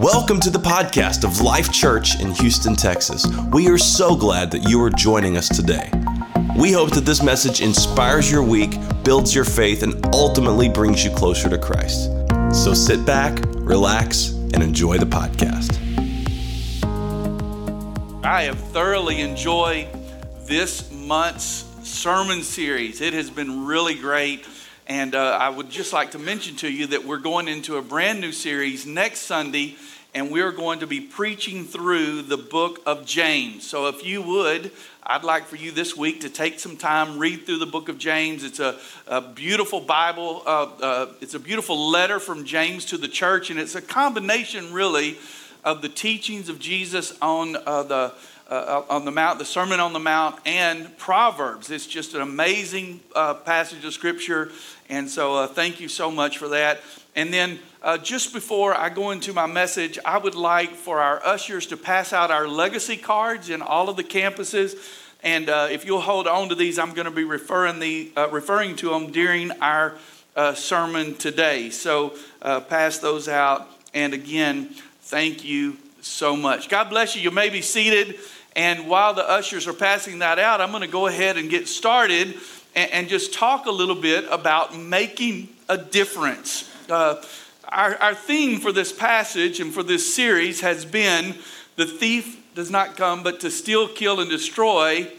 Welcome to the podcast of Life Church in Houston, Texas. We are so glad that you are joining us today. We hope that this message inspires your week, builds your faith, and ultimately brings you closer to Christ. So sit back, relax, and enjoy the podcast. I have thoroughly enjoyed this month's sermon series. It has been really great. And uh, I would just like to mention to you that we're going into a brand new series next Sunday and we're going to be preaching through the book of James. So if you would, I'd like for you this week to take some time, read through the book of James. It's a, a beautiful Bible, uh, uh, it's a beautiful letter from James to the church, and it's a combination, really, of the teachings of Jesus on uh, the uh, on the Mount, the Sermon on the Mount, and Proverbs. It's just an amazing uh, passage of Scripture. And so, uh, thank you so much for that. And then, uh, just before I go into my message, I would like for our ushers to pass out our legacy cards in all of the campuses. And uh, if you'll hold on to these, I'm going to be referring, the, uh, referring to them during our sermon today. So, pass those out. And again, thank you so much. God bless you. You may be seated. And while the ushers are passing that out, I'm going to go ahead and get started and, and just talk a little bit about making a difference. Uh, our, our theme for this passage and for this series has been the thief does not come but to steal, kill, and destroy.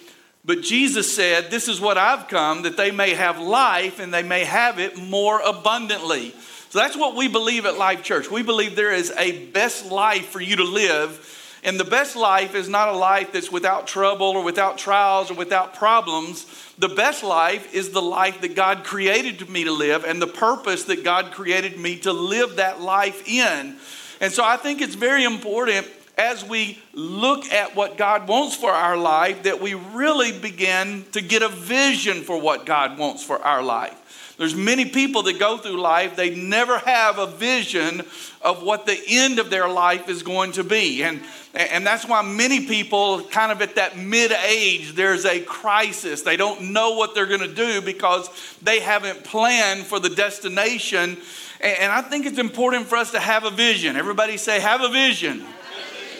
But Jesus said, This is what I've come, that they may have life and they may have it more abundantly. So that's what we believe at Life Church. We believe there is a best life for you to live and the best life is not a life that's without trouble or without trials or without problems. The best life is the life that God created me to live and the purpose that God created me to live that life in. And so I think it's very important as we look at what God wants for our life that we really begin to get a vision for what God wants for our life. There's many people that go through life, they never have a vision of what the end of their life is going to be. And, and that's why many people, kind of at that mid age, there's a crisis. They don't know what they're going to do because they haven't planned for the destination. And I think it's important for us to have a vision. Everybody say, have a vision.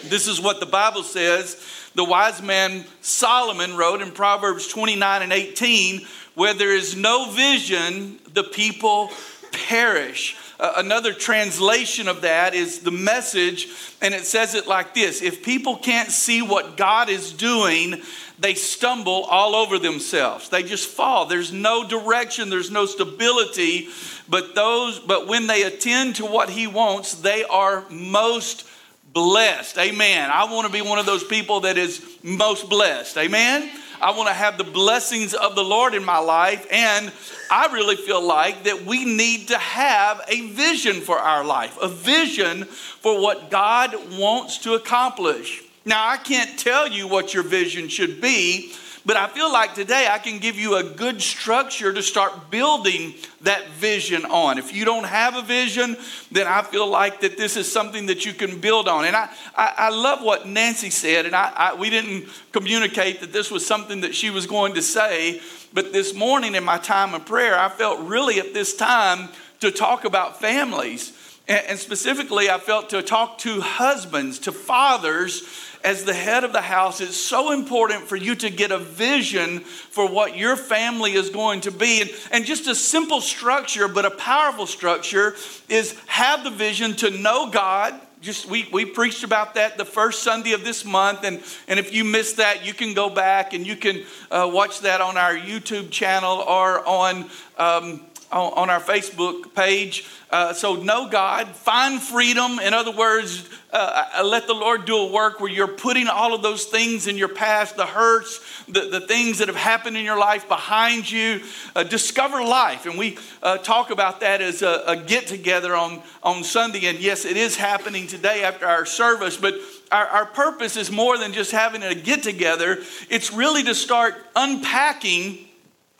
This is what the Bible says. The wise man Solomon wrote in Proverbs 29 and 18 where there is no vision, the people perish. Uh, another translation of that is the message, and it says it like this If people can't see what God is doing, they stumble all over themselves. They just fall. There's no direction, there's no stability. But those, but when they attend to what he wants, they are most blessed. Amen. I want to be one of those people that is most blessed. Amen. I want to have the blessings of the Lord in my life. And I really feel like that we need to have a vision for our life, a vision for what God wants to accomplish. Now, I can't tell you what your vision should be, but I feel like today I can give you a good structure to start building that vision on. If you don't have a vision, then I feel like that this is something that you can build on. And I, I, I love what Nancy said, and I, I, we didn't communicate that this was something that she was going to say, but this morning in my time of prayer, I felt really at this time to talk about families. And specifically, I felt to talk to husbands, to fathers, as the head of the house, it's so important for you to get a vision for what your family is going to be. And, and just a simple structure, but a powerful structure, is have the vision to know God just we, we preached about that the first sunday of this month and, and if you missed that you can go back and you can uh, watch that on our youtube channel or on um, on, our Facebook page. Uh, so, know God, find freedom. In other words, uh, uh, let the Lord do a work where you're putting all of those things in your past, the hurts, the, the things that have happened in your life behind you. Uh, discover life. And we uh, talk about that as a, a get together on, on Sunday. And yes, it is happening today after our service, but our, our purpose is more than just having a get together, it's really to start unpacking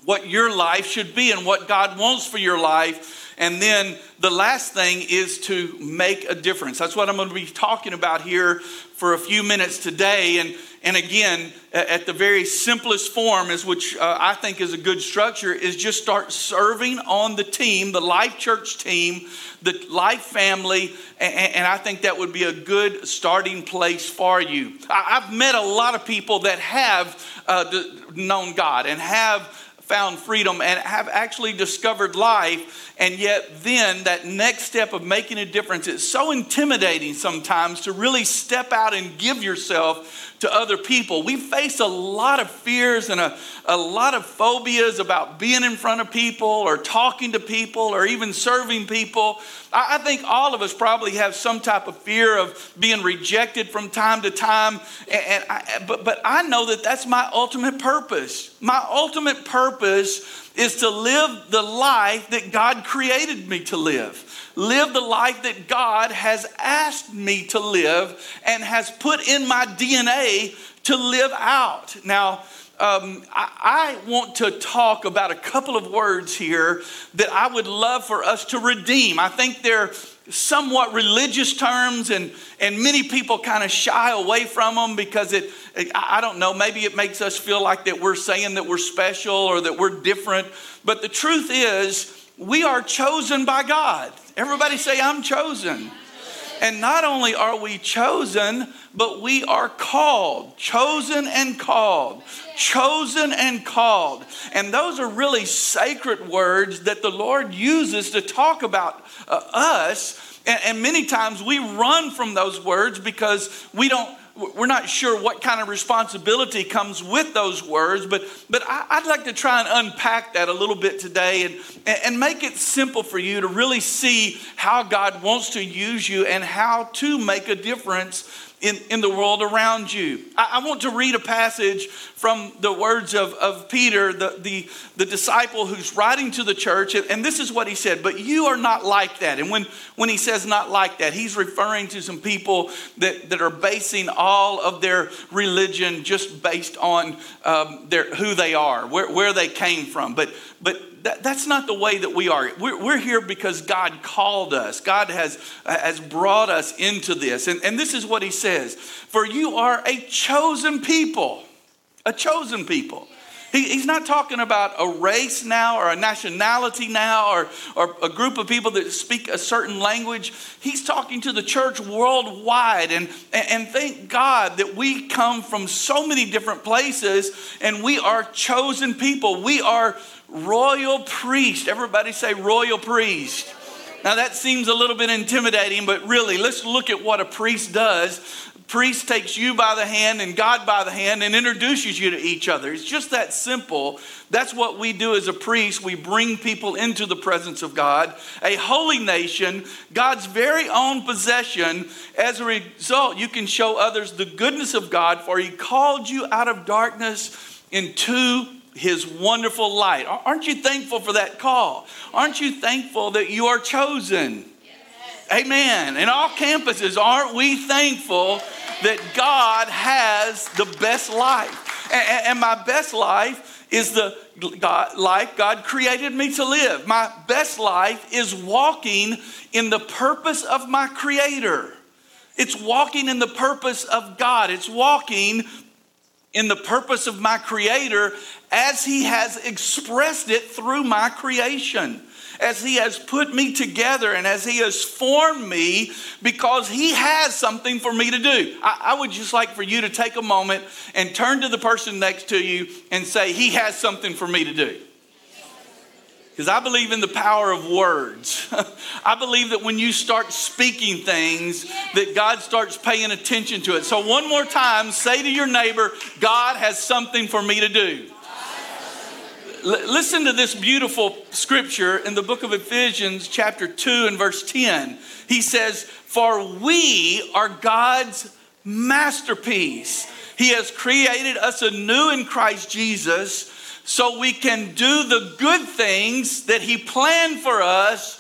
what your life should be and what God wants for your life. And then the last thing is to make a difference. That's what I'm going to be talking about here for a few minutes today. And, and again, at the very simplest form, is which uh, I think is a good structure, is just start serving on the team, the Life Church team, the Life family, and, and I think that would be a good starting place for you. I, have met a lot of people that have uh, known God and have found freedom and have actually discovered life. And yet, then that next step of making a difference, it's so intimidating sometimes to really step out and give yourself to other people. We face a lot of fears and a, a lot of phobias about being in front of people or talking to people or even serving people. I, I think all of us probably have some type of fear of being rejected from time to time. And, and I, but, but I know that that's my ultimate purpose. My ultimate purpose is to live the life that God created me to live live the life that God has asked me to live and has put in my DNA to live out. Now, um, I, I, want to talk about a couple of words here that I would love for us to redeem. I think they're somewhat religious terms, and, and many people kind of shy away from them because it, I don't know, maybe it makes us feel like that we're saying that we're special or that we're different. But the truth is, we are chosen by God. Everybody say, I'm chosen. And not only are we chosen, but we are called, chosen and called, chosen and called. And those are really sacred words that the Lord uses to talk about uh, us. And, and many times we run from those words because we don't we're not sure what kind of responsibility comes with those words, but, but I, would like to try and unpack that a little bit today and, and make it simple for you to really see how God wants to use you and how to make a difference in, in the world around you. I, I, want to read a passage from the words of, of Peter, the, the, the disciple who's writing to the church, and, and this is what he said, but you are not like that. And when, when he says not like that, he's referring to some people that, that are basing all of their religion just based on um, their, who they are, where, where they came from. But, but that, that's not the way that we are. We're, we're, here because God called us. God has, has brought us into this. And, and this is what he says For you are a chosen people. A chosen people. He, he's not talking about a race now or a nationality now or, or a group of people that speak a certain language. He's talking to the church worldwide. And, and thank God that we come from so many different places and we are chosen people. We are royal priest. Everybody say royal priest. Now that seems a little bit intimidating, but really, let's look at what a priest does. Priest takes you by the hand and God by the hand and introduces you to each other. It's just that simple. That's what we do as a priest. We bring people into the presence of God. A holy nation, God's very own possession. As a result, you can show others the goodness of God, for He called you out of darkness into his wonderful light. Aren't you thankful for that call? Aren't you thankful that you are chosen? Amen. In all campuses, aren't we thankful that God has the best life? And my best life is the God, life God created me to live. My best life is walking in the purpose of my Creator. It's walking in the purpose of God. It's walking in the purpose of my Creator as He has expressed it through my creation, as He has put me together and as He has formed me because He has something for me to do. I, I would just like for you to take a moment and turn to the person next to you and say, He has something for me to do. Because I believe in the power of words. I believe that when you start speaking things, that God starts paying attention to it. So, one more time, say to your neighbor, God has something for me to do. L- listen to this beautiful scripture in the book of Ephesians, chapter 2, and verse 10. He says, For we are God's masterpiece. He has created us anew in Christ Jesus so we can do the good things that He planned for us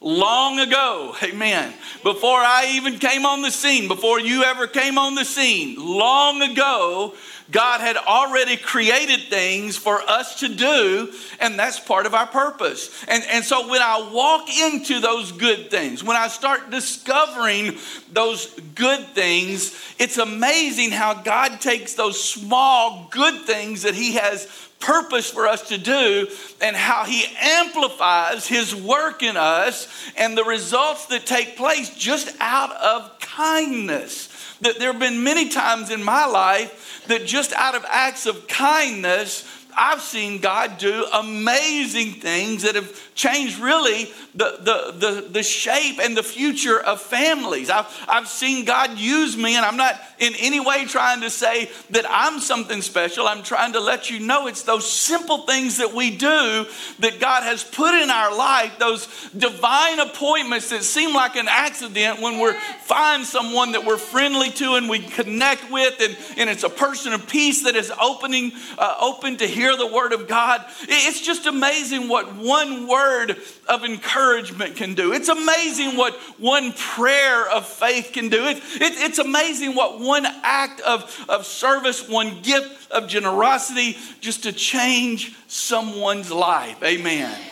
long ago. Amen. Before I even came on the scene, before you ever came on the scene, long ago, God had already created things for us to do, and that's part of our purpose. And, and so when I walk into those good things, when I start discovering those good things, it's amazing how God takes those small good things that He has purpose for us to do and how he amplifies his work in us and the results that take place just out of kindness. That there have been many times in my life that just out of acts of kindness, I've seen God do amazing things that have changed really the, the, the, the shape and the future of families. I've, I've seen God use me, and I'm not in any way trying to say that I'm something special. I'm trying to let you know it's those simple things that we do that God has put in our life, those divine appointments that seem like an accident when we find someone that we're friendly to and we connect with, and, and it's a person of peace that is opening, uh, open to hear the word of God. It's just amazing what one word of encouragement can do. It's amazing what one prayer of faith can do. It, it, it's amazing what one act of, of service, one gift of generosity, just to change someone's life. Amen.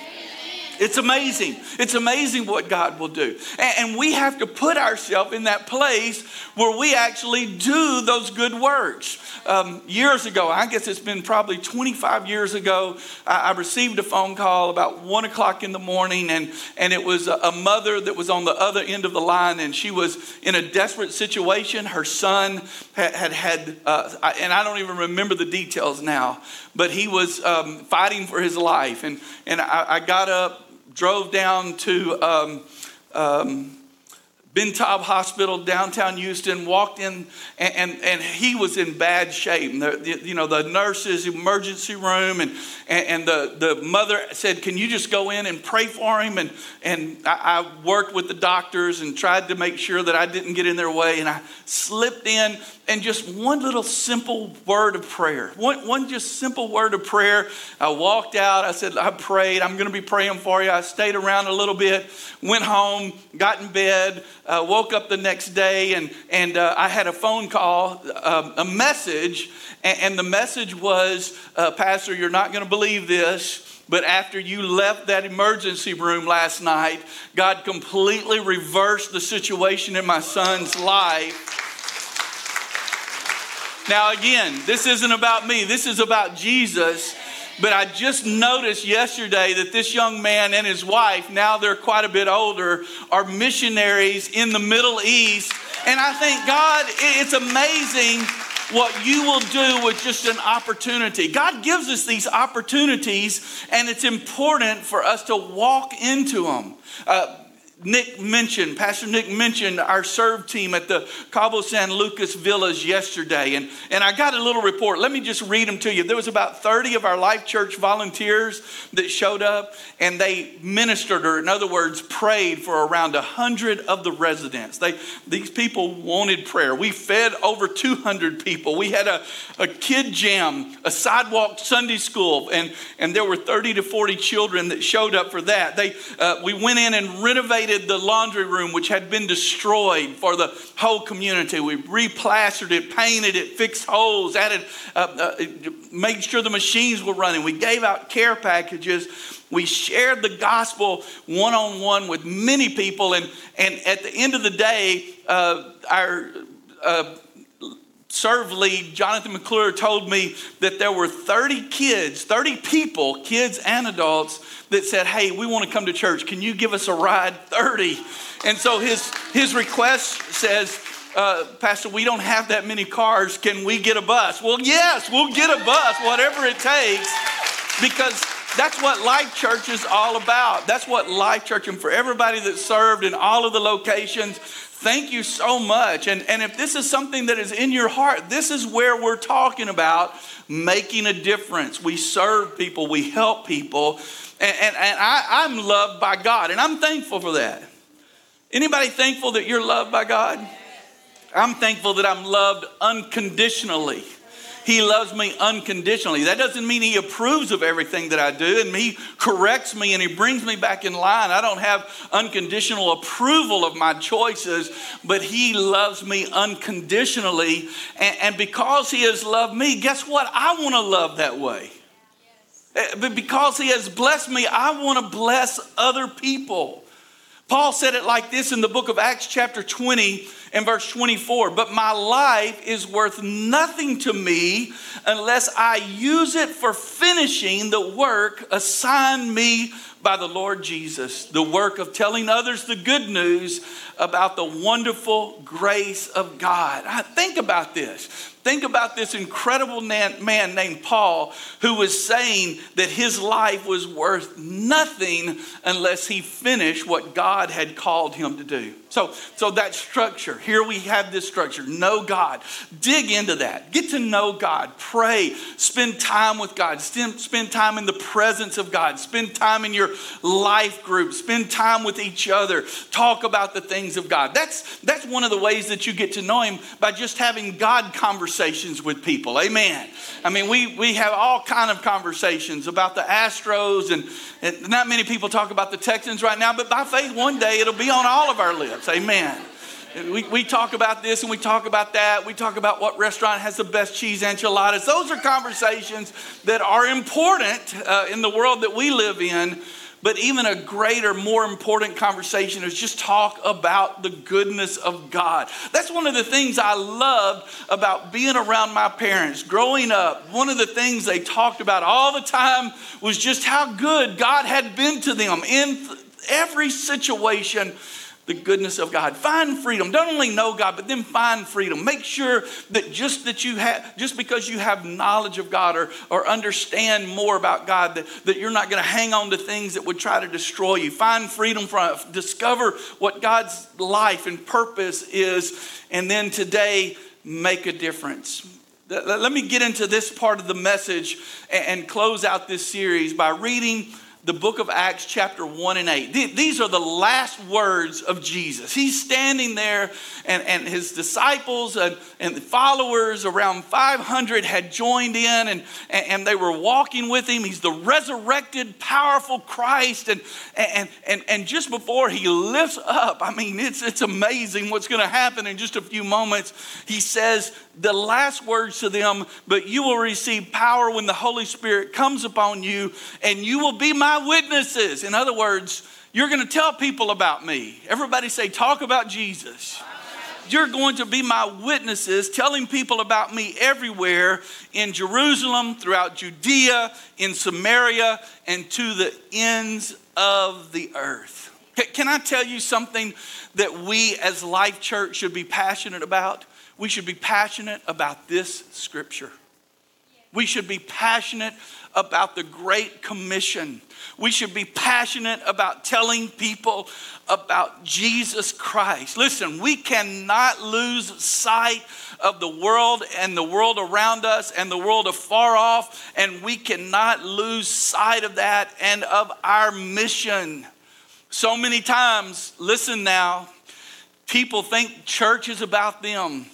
It's amazing. It's amazing what God will do. And, we have to put ourselves in that place where we actually do those good works. Um, years ago, I guess it's been probably 25 years ago, I, received a phone call about one o'clock in the morning, and, and it was a, a mother that was on the other end of the line, and she was in a desperate situation. Her son had had, had uh, and I don't even remember the details now, but he was um, fighting for his life. And, and I, I got up drove down to um, um, Ben Taub Hospital, downtown Houston, walked in, and, and, and he was in bad shape. The, you know, the nurses, emergency room, and, and, and, the, the mother said, Can you just go in and pray for him? And, and I, I worked with the doctors and tried to make sure that I didn't get in their way. And I slipped in, and just one little simple word of prayer, one, one just simple word of prayer. I walked out. I said, I prayed. I'm going to be praying for you. I stayed around a little bit, went home, got in bed uh, woke up the next day and, and uh, I had a phone call, uh, a message, and, and, the message was, uh, Pastor, you're not going to believe this. But after you left that emergency room last night, God completely reversed the situation in my son's life. Now, again, this isn't about me, this is about Jesus. But I just noticed yesterday that this young man and his wife, now they're quite a bit older, are missionaries in the Middle East. And I think, God, it's amazing what you will do with just an opportunity. God gives us these opportunities, and it's important for us to walk into them. Uh, Nick mentioned, Pastor Nick mentioned our serve team at the Cabo San Lucas Villas yesterday. And, and I got a little report. Let me just read them to you. There was about 30 of our Life Church volunteers that showed up and they ministered, or in other words, prayed for around 100 of the residents. They, these people wanted prayer. We fed over 200 people. We had a, a kid jam, a sidewalk Sunday school, and, and there were 30 to 40 children that showed up for that. They, uh, we went in and renovated renovated the laundry room, which had been destroyed for the whole community. We replastered it, painted it, fixed holes, added, uh, uh, made sure the machines were running. We gave out care packages. We shared the gospel one on one with many people. And, and at the end of the day, uh, our uh, serve lead, Jonathan McClure, told me that there were 30 kids, 30 people, kids and adults, that said, Hey, we want to come to church. Can you give us a ride? 30. And so his, his request says, uh, Pastor, we don't have that many cars. Can we get a bus? Well, yes, we'll get a bus, whatever it takes, because that's what Life Church is all about. That's what Life Church, and for everybody that served in all of the locations, Thank you so much. And, and if this is something that is in your heart, this is where we're talking about making a difference. We serve people, we help people, and, and, and I, I'm loved by God, and I'm thankful for that. Anybody thankful that you're loved by God? I'm thankful that I'm loved unconditionally. He loves me unconditionally. That doesn't mean He approves of everything that I do and He corrects me and He brings me back in line. I don't have unconditional approval of my choices, but He loves me unconditionally. And, and because He has loved me, guess what? I want to love that way. Eh, but because He has blessed me, I want to bless other people. Paul said it like this in the book of Acts, chapter 20 and verse 24. But my life is worth nothing to me unless I use it for finishing the work assigned me by the Lord Jesus, the work of telling others the good news about the wonderful grace of God. I think about this. Think about this incredible man named Paul who was saying that his life was worth nothing unless he finished what God had called him to do. So, so that structure, here we have this structure know God, dig into that, get to know God, pray, spend time with God, spend time in the presence of God, spend time in your life group, spend time with each other, talk about the things of God. That's, that's one of the ways that you get to know Him by just having God conversations with people. Amen. I mean, we, we have all kind of conversations about the Astros, and, and not many people talk about the Texans right now, but by faith, one day it'll be on all of our lips. Amen. We, we talk about this and we talk about that. We talk about what restaurant has the best cheese enchiladas. Those are conversations that are important uh, in the world that we live in. But even a greater, more important conversation is just talk about the goodness of God. That's one of the things I loved about being around my parents growing up. One of the things they talked about all the time was just how good God had been to them in every situation the goodness of God. Find freedom. Don't only know God, but then find freedom. Make sure that just that you have, just because you have knowledge of God or, or understand more about God, that, that you're not going to hang on to things that would try to destroy you. Find freedom from discover what God's life and purpose is, and then today make a difference. Let me get into this part of the message and close out this series by reading the book of Acts, chapter 1 and 8. These are the last words of Jesus. He's standing there, and, and his disciples and, and followers, around 500, had joined in, and, and they were walking with him. He's the resurrected, powerful Christ. And, and, and, and just before he lifts up, I mean, it's, it's amazing what's going to happen in just a few moments. He says, the last words to them, but you will receive power when the Holy Spirit comes upon you, and you will be my witnesses. In other words, you're going to tell people about me. Everybody say, talk about Jesus. You're going to be my witnesses, telling people about me everywhere in Jerusalem, throughout Judea, in Samaria, and to the ends of the earth. Can I tell you something that we as Life Church should be passionate about? we should be passionate about this scripture. We should be passionate about the Great Commission. We should be passionate about telling people about Jesus Christ. Listen, we cannot lose sight of the world and the world around us and the world afar off, and we cannot lose sight of that and of our mission. So many times, listen now, people think church is about them.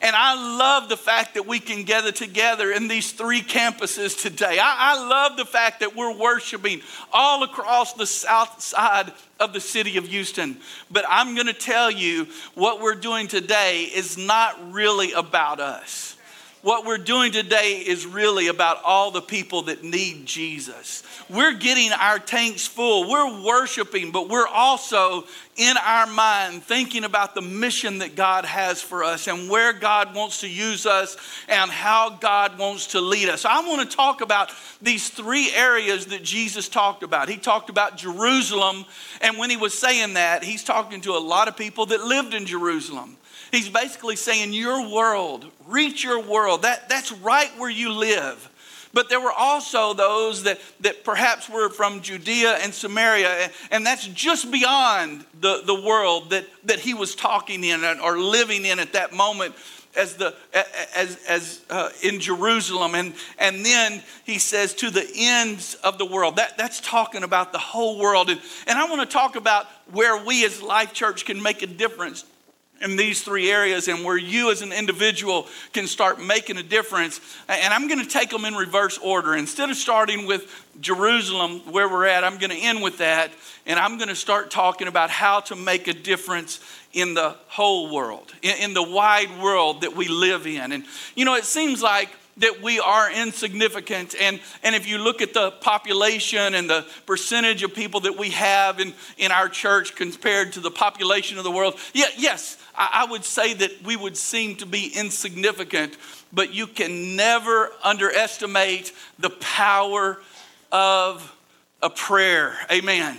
And I love the fact that we can gather together in these three campuses today. I, I, love the fact that we're worshiping all across the south side of the city of Houston. But I'm going to tell you what we're doing today is not really about us. What we're doing today is really about all the people that need Jesus. We're getting our tanks full. We're worshiping, but we're also in our mind thinking about the mission that God has for us and where God wants to use us and how God wants to lead us. I want to talk about these three areas that Jesus talked about. He talked about Jerusalem, and when he was saying that, he's talking to a lot of people that lived in Jerusalem. He's basically saying, Your world, reach your world. That, that's right where you live. But there were also those that, that perhaps were from Judea and Samaria, and that's just beyond the, the world that, that he was talking in or living in at that moment as the as as uh, in Jerusalem and and then he says to the ends of the world that that's talking about the whole world and, and I want to talk about where we as Life Church can make a difference in these three areas and where you as an individual can start making a difference. And I'm going to take them in reverse order. Instead of starting with Jerusalem, where we're at, I'm going to end with that. And I'm going to start talking about how to make a difference in the whole world, in, the wide world that we live in. And, you know, it seems like that we are insignificant. And, and if you look at the population and the percentage of people that we have in, in our church compared to the population of the world, yeah, yes, I, would say that we would seem to be insignificant, but you can never underestimate the power of a prayer. Amen.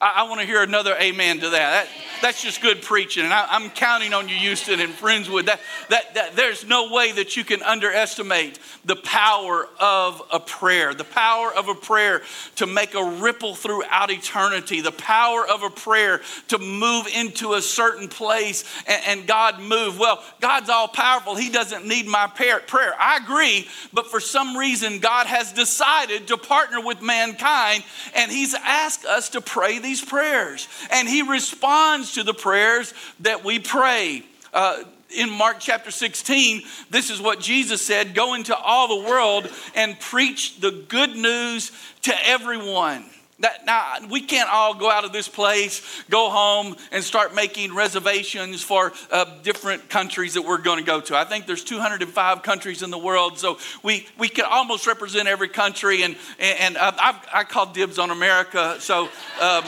I, I want to hear another amen to that. that that's just good preaching. And I, am counting on you, Houston and Friendswood. That, that, that, there's no way that you can underestimate the power of a prayer, the power of a prayer to make a ripple throughout eternity, the power of a prayer to move into a certain place and, and God move. Well, God's all powerful. He doesn't need my prayer. I agree, but for some reason, God has decided to partner with mankind and He's asked us to pray these prayers. And He responds to the prayers that we pray. Uh, in Mark chapter 16, this is what Jesus said Go into all the world and preach the good news to everyone. That, now, we can't all go out of this place, go home, and start making reservations for uh, different countries that we're going to go to. I think there's 205 countries in the world, so we, we can almost represent every country. And, and I, I call dibs on America, so. Um,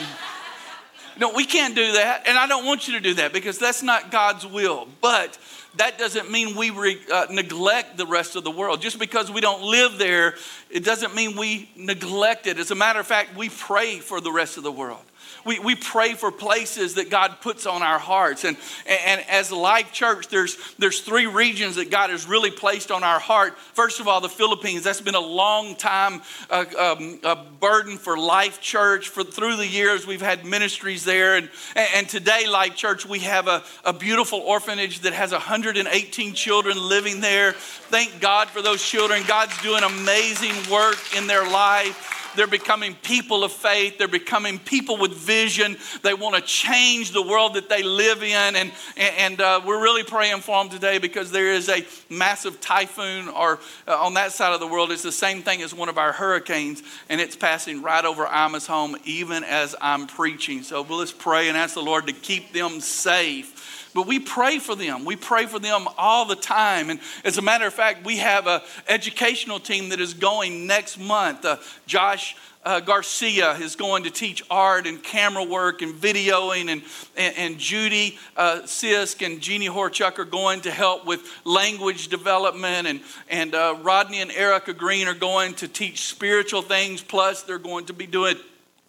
no, we can't do that. And I don't want you to do that because that's not God's will. But that doesn't mean we re, uh, neglect the rest of the world. Just because we don't live there, it doesn't mean we neglect it. As a matter of fact, we pray for the rest of the world we, we pray for places that God puts on our hearts. And, and as life church, there's, there's three regions that God has really placed on our heart. First of all, the Philippines. That's been a long time uh, um, a burden for Life Church. For through the years, we've had ministries there, and, and today, Life Church, we have a, a beautiful orphanage that has 118 children living there. Thank God for those children. God's doing amazing work in their life. They're becoming people of faith. They're becoming people with vision. They want to change the world that they live in. And, and uh, we're really praying for them today because there is a massive typhoon, or uh, on that side of the world, it's the same thing as one of our hurricanes, and it's passing right over Ima's home even as I'm preaching. So let's pray and ask the Lord to keep them safe but we pray for them. We pray for them all the time. And as a matter of fact, we have an educational team that is going next month. Uh, Josh uh, Garcia is going to teach art and camera work and videoing, and, and, and Judy uh, Sisk and Jeannie Horchuk are going to help with language development, and, and uh, Rodney and Erica Green are going to teach spiritual things, plus, they're going to be doing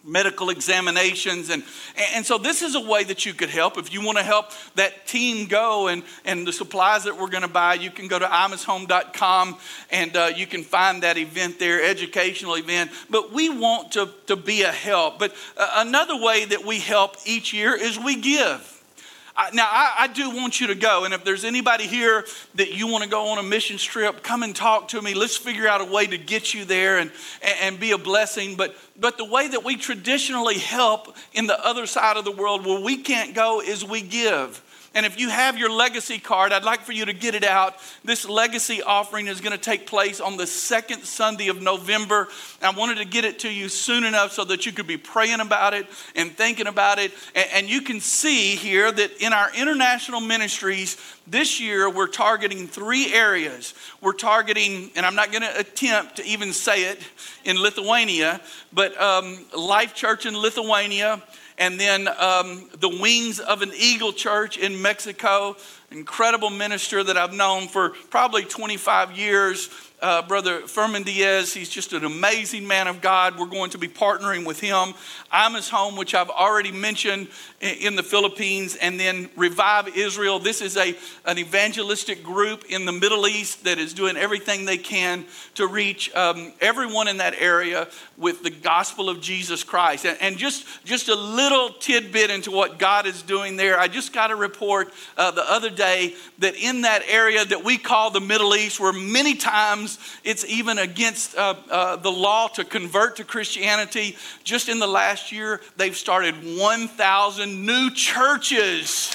medical examinations. And, and so, this is a way that you could help. If you want to help that team go and, and the supplies that we're going to buy, you can go to imashome.com and uh, you can find that event there, educational event. But we want to, to be a help. But uh, another way that we help each year is we give. I, now, I, I, do want you to go. And if there's anybody here that you want to go on a mission trip, come and talk to me. Let's figure out a way to get you there and, and, and be a blessing. But, but the way that we traditionally help in the other side of the world where we can't go is we give. And if you have your legacy card, I'd like for you to get it out. This legacy offering is going to take place on the second Sunday of November. I wanted to get it to you soon enough so that you could be praying about it and thinking about it. And, you can see here that in our international ministries, this year we're targeting three areas. We're targeting, and I'm not going to attempt to even say it in Lithuania, but um, Life Church in Lithuania and then um, the Wings of an Eagle Church in Mexico. Incredible minister that I've known for probably 25 years uh, Brother Furman Diaz. He's just an amazing man of God. We're going to be partnering with him. Ima's Home, which I've already mentioned in the Philippines, and then Revive Israel. This is a, an evangelistic group in the Middle East that is doing everything they can to reach um, everyone in that area with the gospel of Jesus Christ. And, and, just, just a little tidbit into what God is doing there. I just got a report uh, the other day that in that area that we call the Middle East, where many times it's even against uh, uh, the law to convert to Christianity. Just in the last year, they've started 1,000 new churches.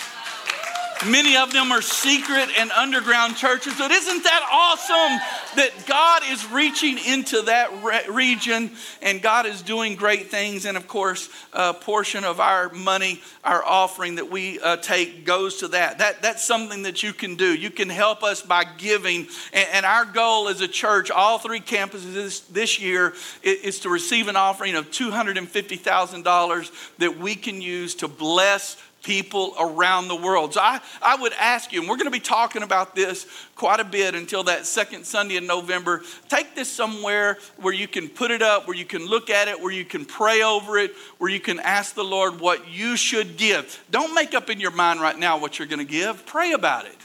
Many of them are secret and underground churches. But isn't that awesome that God is reaching into that re- region and God is doing great things? And of course, a portion of our money, our offering that we uh, take goes to that. that. That's something that you can do. You can help us by giving. And, and our goal as a church, all three campuses this, this year, is, is to receive an offering of $250,000 that we can use to bless people around the world. So I, I would ask you, and we're going to be talking about this quite a bit until that second Sunday in November. Take this somewhere where you can put it up, where you can look at it, where you can pray over it, where you can ask the Lord what you should give. Don't make up in your mind right now what you're going to give, pray about it.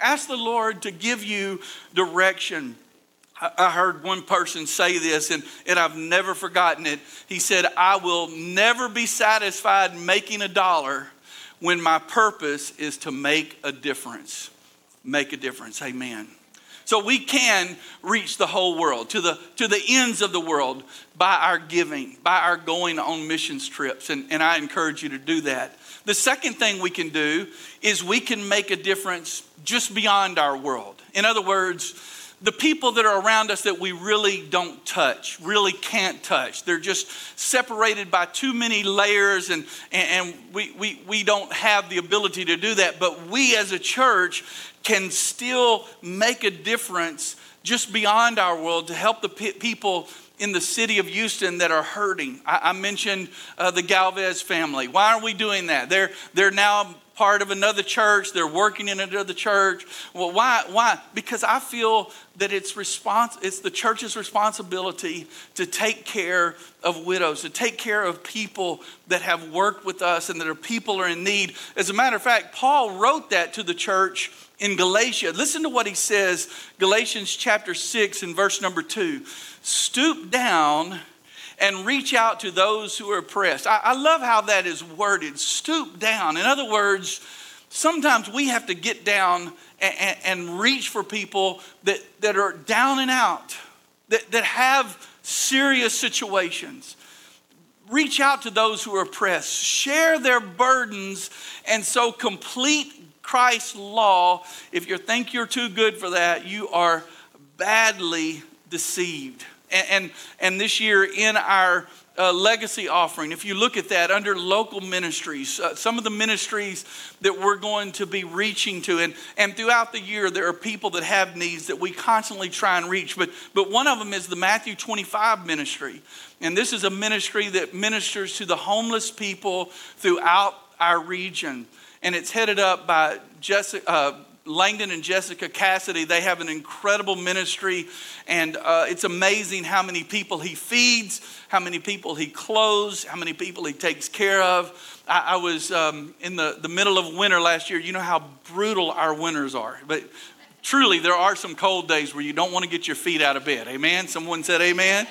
Ask the Lord to give you direction. I heard one person say this, and, and I've never forgotten it. He said, I will never be satisfied making a dollar when my purpose is to make a difference. Make a difference. Amen. So we can reach the whole world, to the, to the ends of the world, by our giving, by our going on missions trips. And, and I encourage you to do that. The second thing we can do is we can make a difference just beyond our world. In other words, the people that are around us that we really don't touch, really can't touch. They're just separated by too many layers, and, and, we, we, we don't have the ability to do that. But we as a church can still make a difference just beyond our world to help the people in the city of Houston that are hurting. I, I mentioned uh, the Galvez family. Why are we doing that? They're, they're now part of another church, they're working in another church. Well, why? Why? Because I feel that it's respons- it's the church's responsibility to take care of widows, to take care of people that have worked with us and that are people are in need. As a matter of fact, Paul wrote that to the church in Galatia. Listen to what he says, Galatians chapter 6 and verse number 2. Stoop down and reach out to those who are oppressed. I, I love how that is worded stoop down. In other words, sometimes we have to get down and, and, reach for people that, that are down and out, that, that have serious situations. Reach out to those who are oppressed, share their burdens, and so complete Christ's law. If you think you're too good for that, you are badly deceived. And, and, and this year in our uh, legacy offering, if you look at that under local ministries, uh, some of the ministries that we're going to be reaching to, and, and throughout the year, there are people that have needs that we constantly try and reach. But, but one of them is the Matthew 25 ministry. And this is a ministry that ministers to the homeless people throughout our region. And it's headed up by Jessica, uh, Langdon and Jessica Cassidy, they have an incredible ministry, and uh, it's amazing how many people he feeds, how many people he clothes, how many people he takes care of. I, I was um, in the, the middle of winter last year. You know how brutal our winters are, but truly, there are some cold days where you don't want to get your feet out of bed. Amen? Someone said amen.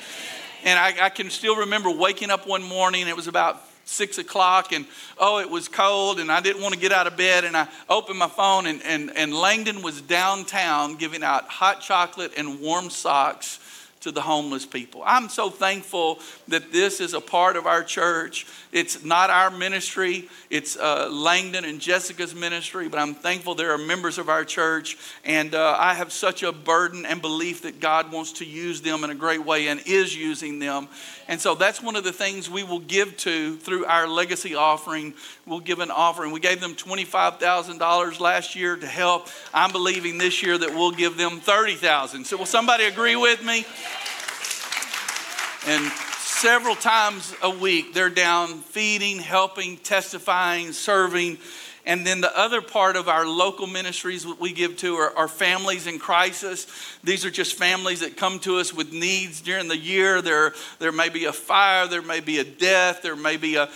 And I, I can still remember waking up one morning, it was about six o'clock and oh it was cold and i didn't want to get out of bed and i opened my phone and, and, and langdon was downtown giving out hot chocolate and warm socks to the homeless people. I'm so thankful that this is a part of our church. It's not our ministry, it's uh, Langdon and Jessica's ministry, but I'm thankful there are members of our church. And uh, I have such a burden and belief that God wants to use them in a great way and is using them. And so that's one of the things we will give to through our legacy offering. We'll give an offering. We gave them $25,000 last year to help. I'm believing this year that we'll give them 30,000. So will somebody agree with me? And several times a week, they're down feeding, helping, testifying, serving. And then the other part of our local ministries that we give to are, are, families in crisis. These are just families that come to us with needs during the year. There, there may be a fire, there may be a death, there may be a,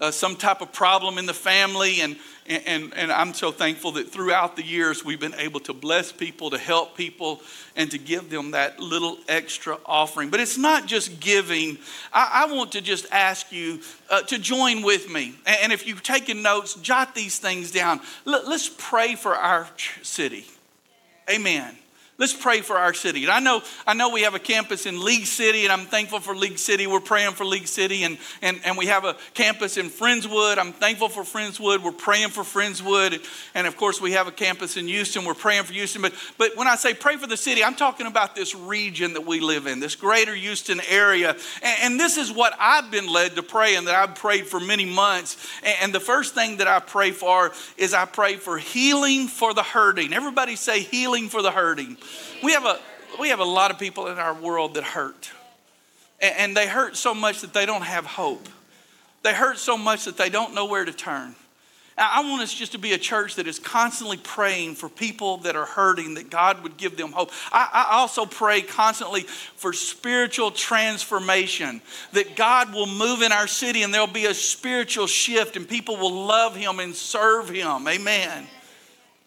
a some type of problem in the family. And, and, and I'm so thankful that throughout the years we've been able to bless people, to help people, and to give them that little extra offering. But it's not just giving. I, I want to just ask you uh, to join with me. And if you've taken notes, jot these things down. Let, let's pray for our city. Amen. Let's pray for our city. And I know, I know we have a campus in League City, and I'm thankful for League City. We're praying for League City, and, and, and we have a campus in Friendswood. I'm thankful for Friendswood. We're praying for Friendswood. And of course, we have a campus in Houston. We're praying for Houston. But, but when I say pray for the city, I'm talking about this region that we live in, this greater Houston area. And, and this is what I've been led to pray, and that I've prayed for many months. And, and the first thing that I pray for is I pray for healing for the hurting. Everybody say healing for the hurting. We have a, we have a lot of people in our world that hurt. And, they hurt so much that they don't have hope. They hurt so much that they don't know where to turn. I want us just to be a church that is constantly praying for people that are hurting, that God would give them hope. I, I, also pray constantly for spiritual transformation, that God will move in our city and there'll be a spiritual shift and people will love Him and serve Him. Amen.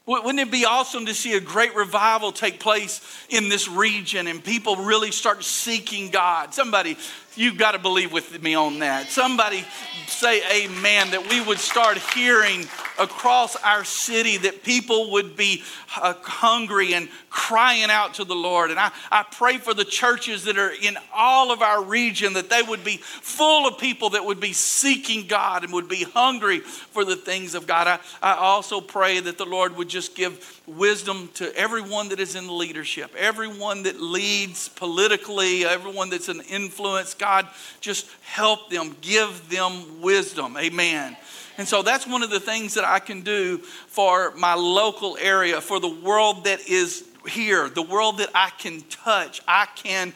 Wouldn't it be awesome to see a great revival take place in this region and people really start seeking God? Somebody, you've got to believe with me on that. Somebody say amen that we would start hearing across our city that people would be uh, hungry and crying out to the Lord. And I, I pray for the churches that are in all of our region that they would be full of people that would be seeking God and would be hungry for the things of God. I, I also pray that the Lord would just give wisdom to everyone that is in leadership, everyone that leads politically, everyone that's an influence. God, just help them, give them wisdom. Amen. And so that's one of the things that I can do for my local area, for the world that is here, the world that I can touch. I can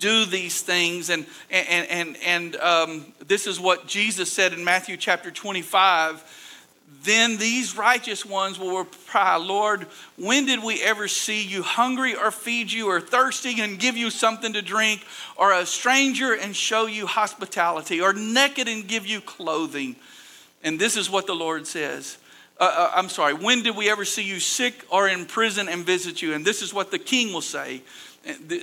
do these things. And, and, and, and um, this is what Jesus said in Matthew chapter 25. Then these righteous ones will reply, Lord, when did we ever see you hungry or feed you, or thirsty and give you something to drink, or a stranger and show you hospitality, or naked and give you clothing? And this is what the Lord says. Uh, uh, I'm sorry, when did we ever see you sick or in prison and visit you? And this is what the king will say.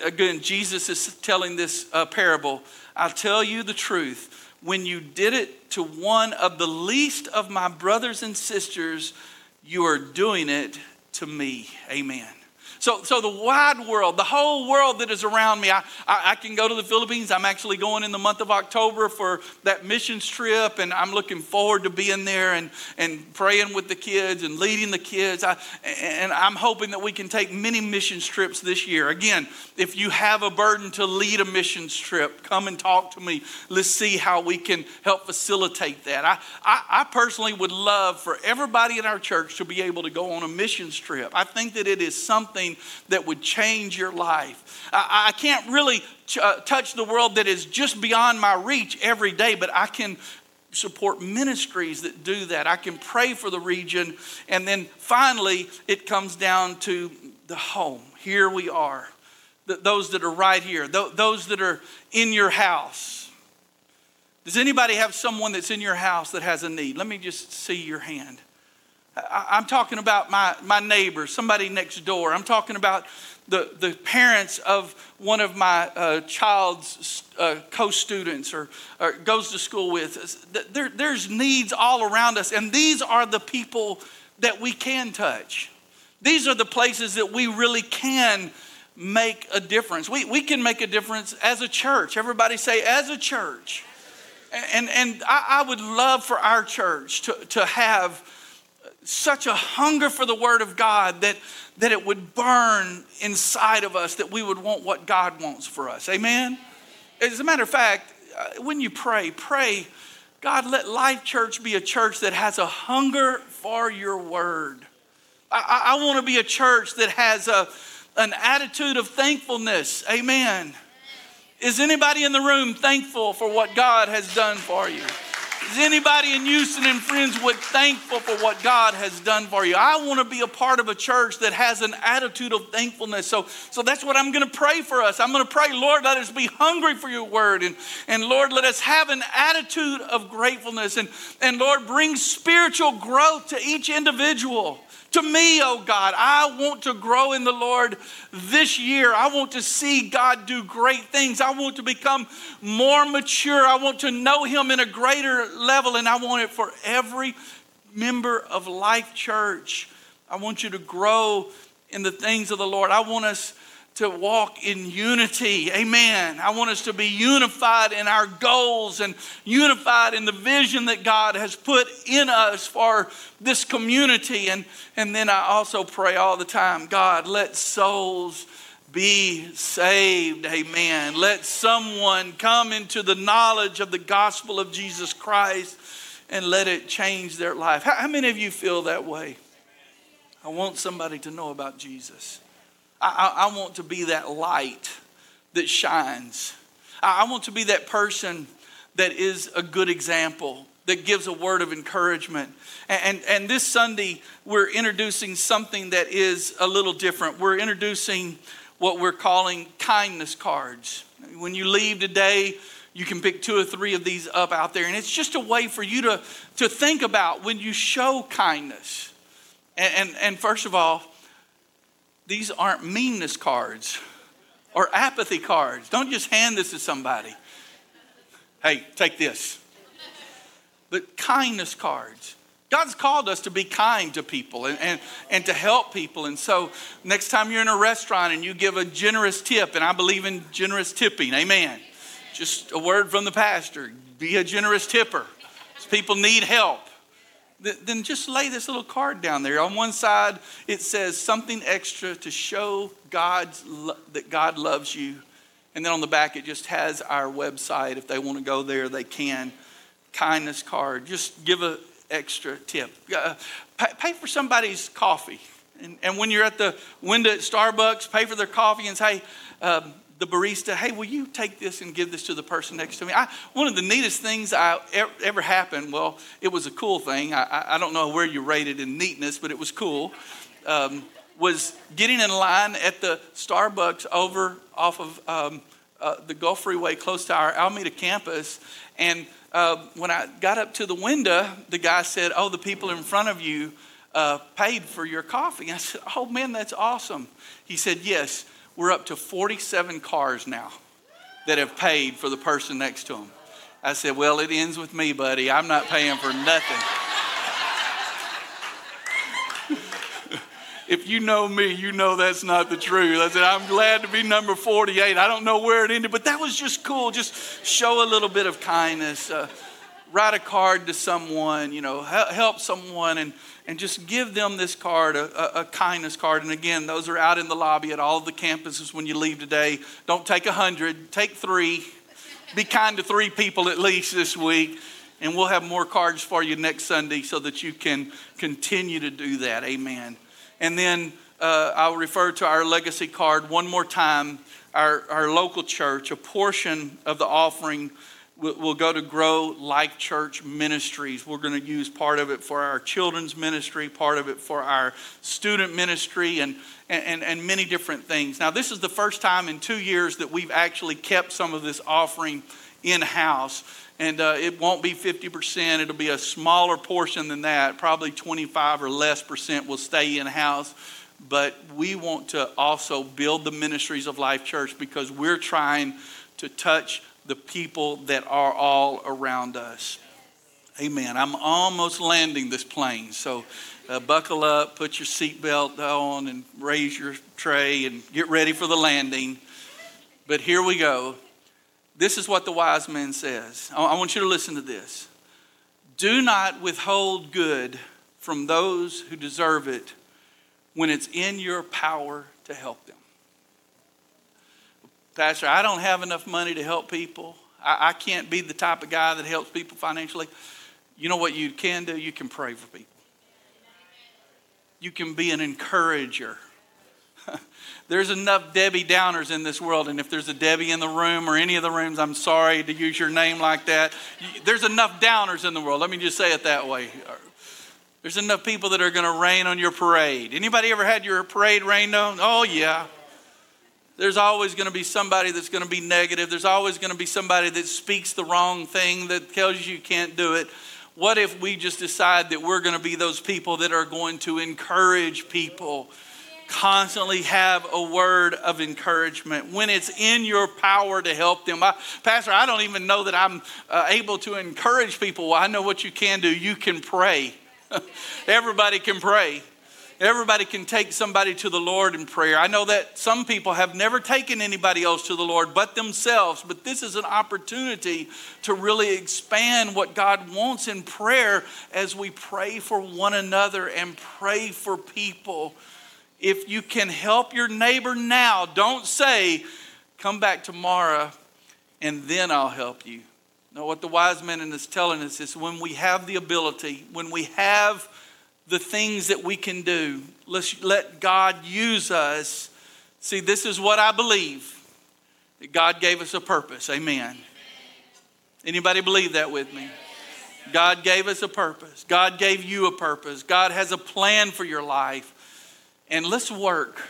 Again, Jesus is telling this uh, parable. I'll tell you the truth. When you did it to one of the least of my brothers and sisters, you are doing it to me. Amen. So, so the wide world, the whole world that is around me, I, I, I, can go to the Philippines. I'm actually going in the month of October for that missions trip, and I'm looking forward to being there and, and praying with the kids and leading the kids. I, and I'm hoping that we can take many missions trips this year. Again, if you have a burden to lead a missions trip, come and talk to me. Let's see how we can help facilitate that. I, I, I personally would love for everybody in our church to be able to go on a missions trip. I think that it is something something that would change your life. I, I can't really ch- uh, touch the world that is just beyond my reach every day, but I can support ministries that do that. I can pray for the region. And then finally, it comes down to the home. Here we are. those that are right here, those that are in your house. Does anybody have someone that's in your house that has a need? Let me just see your hand. I'm talking about my, my neighbor, somebody next door. I'm talking about the, the parents of one of my uh, child's uh, co students or, or, goes to school with. There, there's needs all around us, and these are the people that we can touch. These are the places that we really can make a difference. We, we can make a difference as a church. Everybody say, as a church. And, and I, I would love for our church to, to have such a hunger for the Word of God that, that it would burn inside of us, that we would want what God wants for us. Amen? As a matter of fact, uh, when you pray, pray, God, let Life Church be a church that has a hunger for your Word. I, I want to be a church that has a, an attitude of thankfulness. Amen. Is anybody in the room thankful for what God has done for you? Is anybody in Houston and Friendswood thankful for what God has done for you? I want to be a part of a church that has an attitude of thankfulness. So, so that's what I'm going to pray for us. I'm going to pray, Lord, let us be hungry for your word. And, and Lord, let us have an attitude of gratefulness. And, and Lord, bring spiritual growth to each individual. To me, oh God, I want to grow in the Lord this year. I want to see God do great things. I want to become more mature. I want to know Him in a greater level, and I want it for every member of Life Church. I want you to grow in the things of the Lord. I want us to walk in unity. Amen. I want us to be unified in our goals and unified in the vision that God has put in us for this community. And, and then I also pray all the time God, let souls be saved. Amen. Let someone come into the knowledge of the gospel of Jesus Christ and let it change their life. How, how many of you feel that way? I want somebody to know about Jesus. I, I, want to be that light that shines. I, I want to be that person that is a good example, that gives a word of encouragement. And, and, and, this Sunday, we're introducing something that is a little different. We're introducing what we're calling kindness cards. When you leave today, you can pick two or three of these up out there. And it's just a way for you to, to think about when you show kindness. And, and, and first of all, these aren't meanness cards or apathy cards. Don't just hand this to somebody. Hey, take this. But kindness cards. God's called us to be kind to people and, and, and to help people. And so, next time you're in a restaurant and you give a generous tip, and I believe in generous tipping, amen. Just a word from the pastor be a generous tipper. People need help then just lay this little card down there. On one side, it says something extra to show God's that God loves you. And then on the back, it just has our website. If they want to go there, they can. Kindness card. Just give an extra tip. Uh, pay, pay, for somebody's coffee. And, and, when you're at the window at Starbucks, pay for their coffee and say, um, the barista, hey, will you take this and give this to the person next to me? I, one of the neatest things I ever, ever happened, well, it was a cool thing. I, I, don't know where you rated in neatness, but it was cool. Um, was getting in line at the Starbucks over off of um, uh, the Gulf Freeway close to our Almeda campus. And uh, when I got up to the window, the guy said, Oh, the people in front of you uh, paid for your coffee. I said, Oh, man, that's awesome. He said, Yes we're up to 47 cars now that have paid for the person next to them. I said, Well, it ends with me, buddy. I'm not paying for nothing. if you know me, you know that's not the truth. I said, I'm glad to be number 48. I don't know where it ended, but that was just cool. Just show a little bit of kindness. Uh, write a card to someone, you know, help someone and and just give them this card, a, a, kindness card. And again, those are out in the lobby at all of the campuses when you leave today. Don't take a hundred, take three. Be kind to three people at least this week. And we'll have more cards for you next Sunday so that you can continue to do that. Amen. And then uh, I'll refer to our legacy card one more time. Our, our local church, a portion of the offering We'll go to Grow Like Church Ministries. We're going to use part of it for our children's ministry, part of it for our student ministry, and, and, and many different things. Now, this is the first time in two years that we've actually kept some of this offering in house. And uh, it won't be 50%, it'll be a smaller portion than that. Probably 25 or less percent will stay in house. But we want to also build the ministries of Life Church because we're trying to touch the people that are all around us. Amen. I'm almost landing this plane, so uh, buckle up, put your seatbelt on, and raise your tray and get ready for the landing. But here we go. This is what the wise man says. I want you to listen to this. Do not withhold good from those who deserve it when it's in your power to help them. Pastor, I don't have enough money to help people. I, I can't be the type of guy that helps people financially. You know what you can do? You can pray for people. You can be an encourager. there's enough Debbie Downers in this world, and if there's a Debbie in the room or any of the rooms, I'm sorry to use your name like that. There's enough Downers in the world. Let me just say it that way. There's enough people that are going to rain on your parade. Anybody ever had your parade rained on? Oh yeah. There's always going to be somebody that's going to be negative. There's always going to be somebody that speaks the wrong thing that tells you you can't do it. What if we just decide that we're going to be those people that are going to encourage people? Constantly have a word of encouragement when it's in your power to help them. I, Pastor, I don't even know that I'm uh, able to encourage people. Well, I know what you can do. You can pray. Everybody can pray. Everybody can take somebody to the Lord in prayer. I know that some people have never taken anybody else to the Lord but themselves, but this is an opportunity to really expand what God wants in prayer as we pray for one another and pray for people. If you can help your neighbor now, don't say, Come back tomorrow and then I'll help you. No, what the wise man is telling us is when we have the ability, when we have the things that we can do, let's let God use us. See, this is what I believe that God gave us a purpose. Amen. Anybody believe that with me? God gave us a purpose. God gave you a purpose. God has a plan for your life. And let's work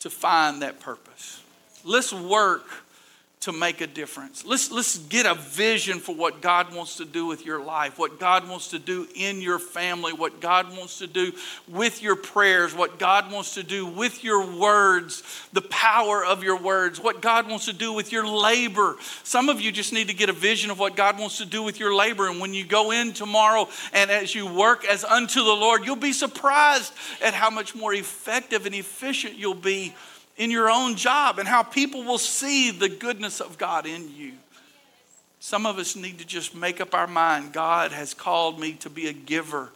to find that purpose. Let's work to make a difference. Let's, let's get a vision for what God wants to do with your life, what God wants to do in your family, what God wants to do with your prayers, what God wants to do with your words, the power of your words, what God wants to do with your labor. Some of you just need to get a vision of what God wants to do with your labor. And when you go in tomorrow and as you work as unto the Lord, you'll be surprised at how much more effective and efficient you'll be in your own job and how people will see the goodness of God in you. Some of us need to just make up our mind God has called me to be a giver.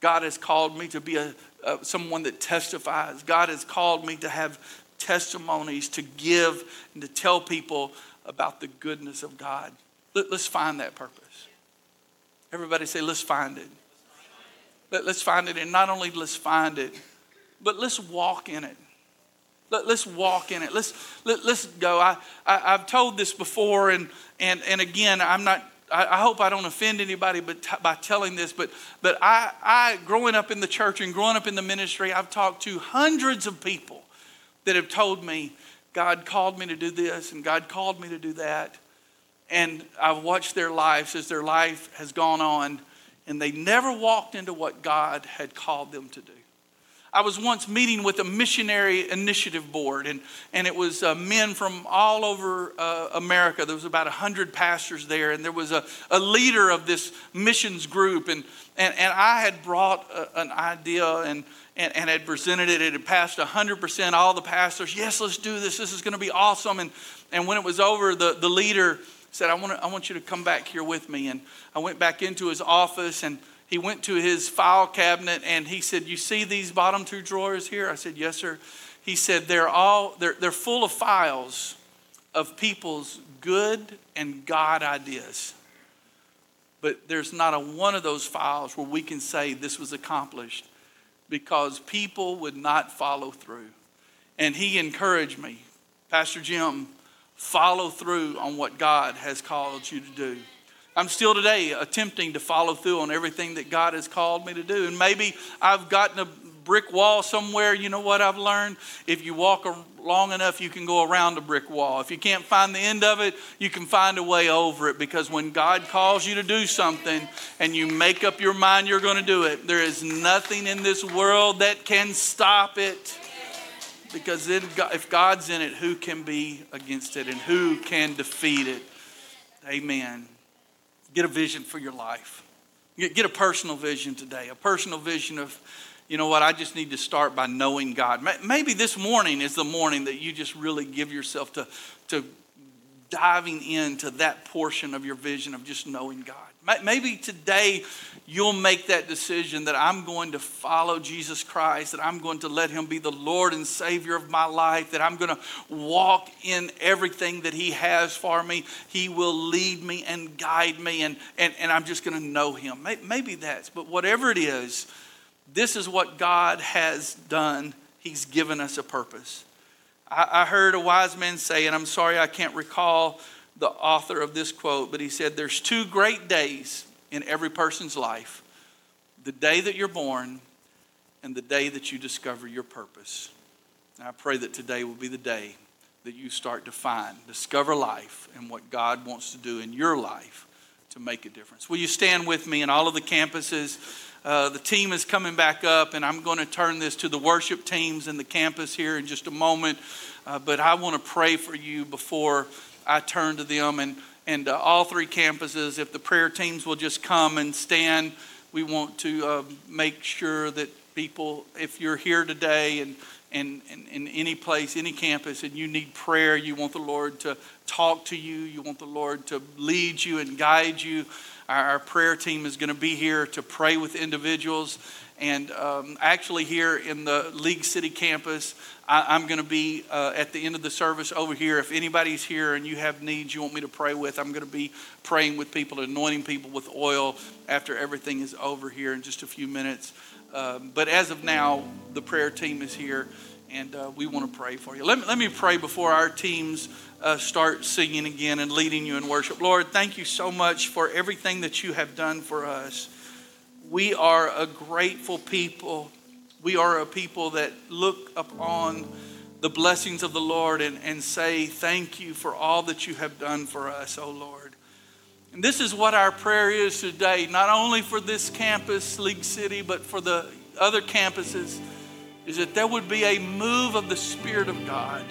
God has called me to be a, someone that testifies. God has called me to have testimonies to give and to tell people about the goodness of God. Let, us find that purpose. Everybody say, let's find it. Let, let's find it. And not only let's find it, but let's walk in it. Let, us walk in it. Let's, let, let's go. I, I, have told this before, and, and, and again, I'm not, I, hope I don't offend anybody but by telling this, but, but I, I, growing up in the church and growing up in the ministry, I've talked to hundreds of people that have told me, God called me to do this and God called me to do that. And I've watched their lives as their life has gone on, and they never walked into what God had called them to do. I was once meeting with a missionary initiative board, and, and it was uh, men from all over uh, America. There was about 100 pastors there, and there was a, a leader of this missions group. And, and, and I had brought a, an idea and, and, and had presented it. It had passed 100%. All the pastors, yes, let's do this. This is going to be awesome. And, and when it was over, the, the leader said, I want, to, I want you to come back here with me. And I went back into his office, and he went to his file cabinet and he said, You see these bottom two drawers here? I said, Yes, sir. He said, They're all they're, they're full of files of people's good and God ideas. But there's not a one of those files where we can say this was accomplished because people would not follow through. And he encouraged me, Pastor Jim, follow through on what God has called you to do. I'm still today attempting to follow through on everything that God has called me to do. And maybe I've gotten a brick wall somewhere. You know what I've learned? If you walk long enough, you can go around a brick wall. If you can't find the end of it, you can find a way over it because when God calls you to do something and you make up your mind you're going to do it, there is nothing in this world that can stop it. Because if God's in it, who can be against it and who can defeat it? Amen. Get a vision for your life. Get a personal vision today, a personal vision of, you know what, I just need to start by knowing God. Maybe this morning is the morning that you just really give yourself to, to diving into that portion of your vision of just knowing God. Maybe today you'll make that decision that I'm going to follow Jesus Christ, that I'm going to let Him be the Lord and Savior of my life, that I'm going to walk in everything that He has for me. He will lead me and guide me, and, and, and I'm just going to know Him. Maybe that's, but whatever it is, this is what God has done. He's given us a purpose. I, I heard a wise man say, and I'm sorry I can't recall the author of this quote, but he said, There's two great days in every person's life the day that you're born and the day that you discover your purpose. And I pray that today will be the day that you start to find, discover life and what God wants to do in your life to make a difference. Will you stand with me in all of the campuses? Uh, the team is coming back up, and I'm going to turn this to the worship teams in the campus here in just a moment. Uh, but I want to pray for you before I turn to them. And, and uh, all three campuses, if the prayer teams will just come and stand, we want to uh, make sure that people, if you're here today and in, in, any place, any campus, and you need prayer, you want the Lord to talk to you, you want the Lord to lead you and guide you, our, our prayer team is going to be here to pray with individuals. And um, actually, here in the League City campus, I, am going to be uh, at the end of the service over here. If anybody's here and you have needs you want me to pray with, I'm going to be praying with people, anointing people with oil after everything is over here in just a few minutes. Um, but as of now, the prayer team is here and uh, we want to pray for you. Let me, let me pray before our teams uh, start singing again and leading you in worship. Lord, thank you so much for everything that you have done for us. We are a grateful people. We are a people that look upon the blessings of the Lord and, and say, Thank you for all that you have done for us, oh Lord. And this is what our prayer is today, not only for this campus, League City, but for the other campuses, is that there would be a move of the Spirit of God.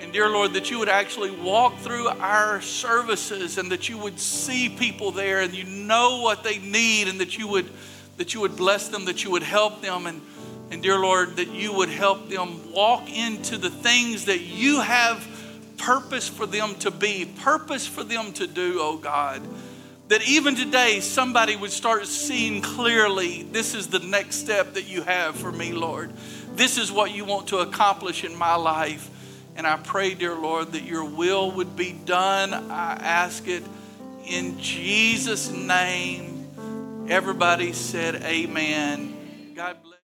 And dear Lord, that you would actually walk through our services and that you would see people there and you know what they need and that you would that you would bless them, that you would help them and and dear Lord, that you would help them walk into the things that you have purpose for them to be, purpose for them to do, oh God. That even today, somebody would start seeing clearly this is the next step that you have for me, Lord. This is what you want to accomplish in my life. And I pray, dear Lord, that your will would be done. I ask it in Jesus' name. Everybody said, Amen. God bless.